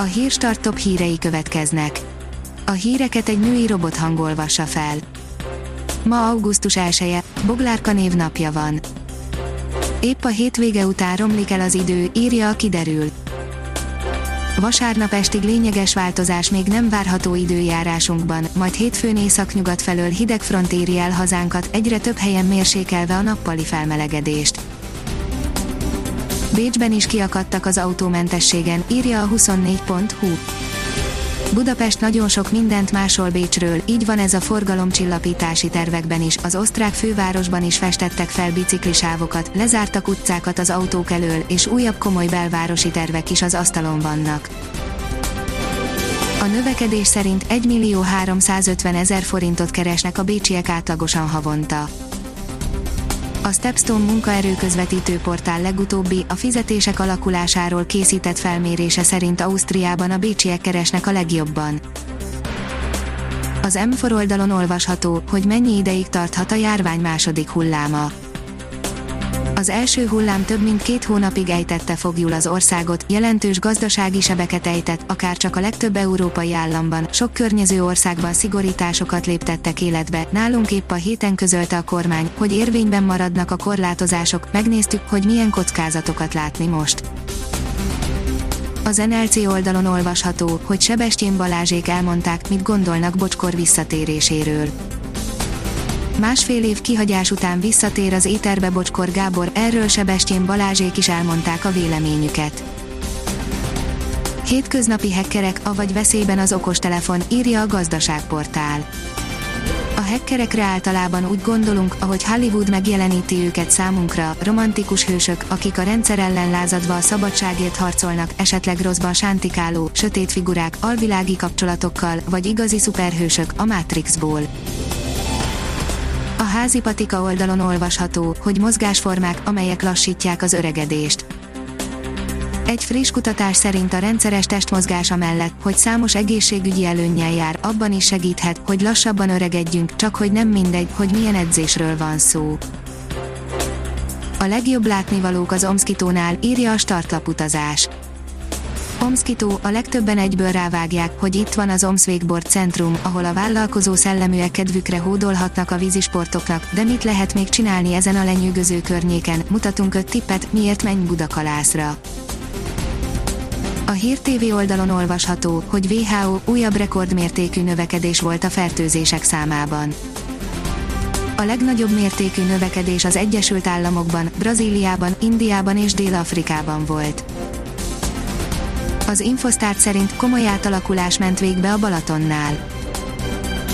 A hírstart top hírei következnek. A híreket egy női robot hangolvassa fel. Ma augusztus 1 Boglárka név napja van. Épp a hétvége után romlik el az idő, írja a kiderül. Vasárnap estig lényeges változás még nem várható időjárásunkban, majd hétfőn északnyugat felől hideg front éri el hazánkat, egyre több helyen mérsékelve a nappali felmelegedést. Bécsben is kiakadtak az autómentességen, írja a 24.hu. Budapest nagyon sok mindent másol Bécsről, így van ez a forgalomcsillapítási tervekben is, az osztrák fővárosban is festettek fel biciklisávokat, lezártak utcákat az autók elől, és újabb komoly belvárosi tervek is az asztalon vannak. A növekedés szerint 1 millió 350 ezer forintot keresnek a bécsiek átlagosan havonta. A Stepstone munkaerőközvetítő portál legutóbbi, a fizetések alakulásáról készített felmérése szerint Ausztriában a bécsiek keresnek a legjobban. Az M4 oldalon olvasható, hogy mennyi ideig tarthat a járvány második hulláma. Az első hullám több mint két hónapig ejtette fogjul az országot, jelentős gazdasági sebeket ejtett, akár csak a legtöbb európai államban, sok környező országban szigorításokat léptettek életbe, nálunk épp a héten közölte a kormány, hogy érvényben maradnak a korlátozások, megnéztük, hogy milyen kockázatokat látni most. Az NLC oldalon olvasható, hogy Sebestyén Balázsék elmondták, mit gondolnak Bocskor visszatéréséről Másfél év kihagyás után visszatér az éterbe Bocskor Gábor, erről Sebestyén Balázsék is elmondták a véleményüket. Hétköznapi hekkerek, avagy veszélyben az okostelefon, írja a gazdaságportál. A hekkerekre általában úgy gondolunk, ahogy Hollywood megjeleníti őket számunkra, romantikus hősök, akik a rendszer ellen lázadva a szabadságért harcolnak, esetleg rosszban sántikáló, sötét figurák, alvilági kapcsolatokkal, vagy igazi szuperhősök a Matrixból. A házi patika oldalon olvasható, hogy mozgásformák, amelyek lassítják az öregedést. Egy friss kutatás szerint a rendszeres testmozgása mellett, hogy számos egészségügyi előnnyel jár, abban is segíthet, hogy lassabban öregedjünk, csak hogy nem mindegy, hogy milyen edzésről van szó. A legjobb látnivalók az Omskitónál, írja a startlaputazás. Omskitó, a legtöbben egyből rávágják, hogy itt van az Omsz Wakeboard Centrum, ahol a vállalkozó szelleműek kedvükre hódolhatnak a vízisportoknak, de mit lehet még csinálni ezen a lenyűgöző környéken, mutatunk öt tippet, miért menj Budakalászra. A Hír TV oldalon olvasható, hogy WHO újabb rekordmértékű növekedés volt a fertőzések számában. A legnagyobb mértékű növekedés az Egyesült Államokban, Brazíliában, Indiában és Dél-Afrikában volt. Az Infosztárt szerint komoly átalakulás ment végbe a Balatonnál.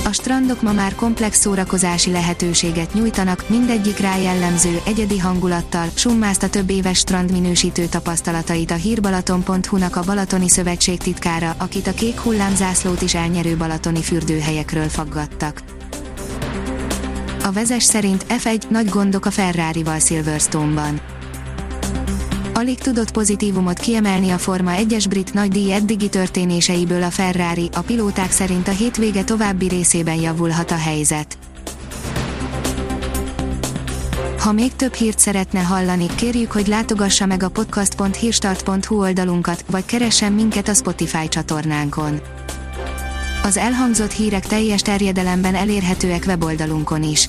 A strandok ma már komplex szórakozási lehetőséget nyújtanak, mindegyik rá jellemző, egyedi hangulattal, summázta több éves strandminősítő tapasztalatait a hírbalaton.hu-nak a Balatoni Szövetség titkára, akit a kék hullámzászlót is elnyerő balatoni fürdőhelyekről faggattak. A vezes szerint F1 nagy gondok a Ferrari-val Silverstone-ban Alig tudott pozitívumot kiemelni a Forma 1-es brit nagydíj eddigi történéseiből a Ferrari, a pilóták szerint a hétvége további részében javulhat a helyzet. Ha még több hírt szeretne hallani, kérjük, hogy látogassa meg a podcast.hírstart.hu oldalunkat, vagy keressen minket a Spotify csatornánkon. Az elhangzott hírek teljes terjedelemben elérhetőek weboldalunkon is.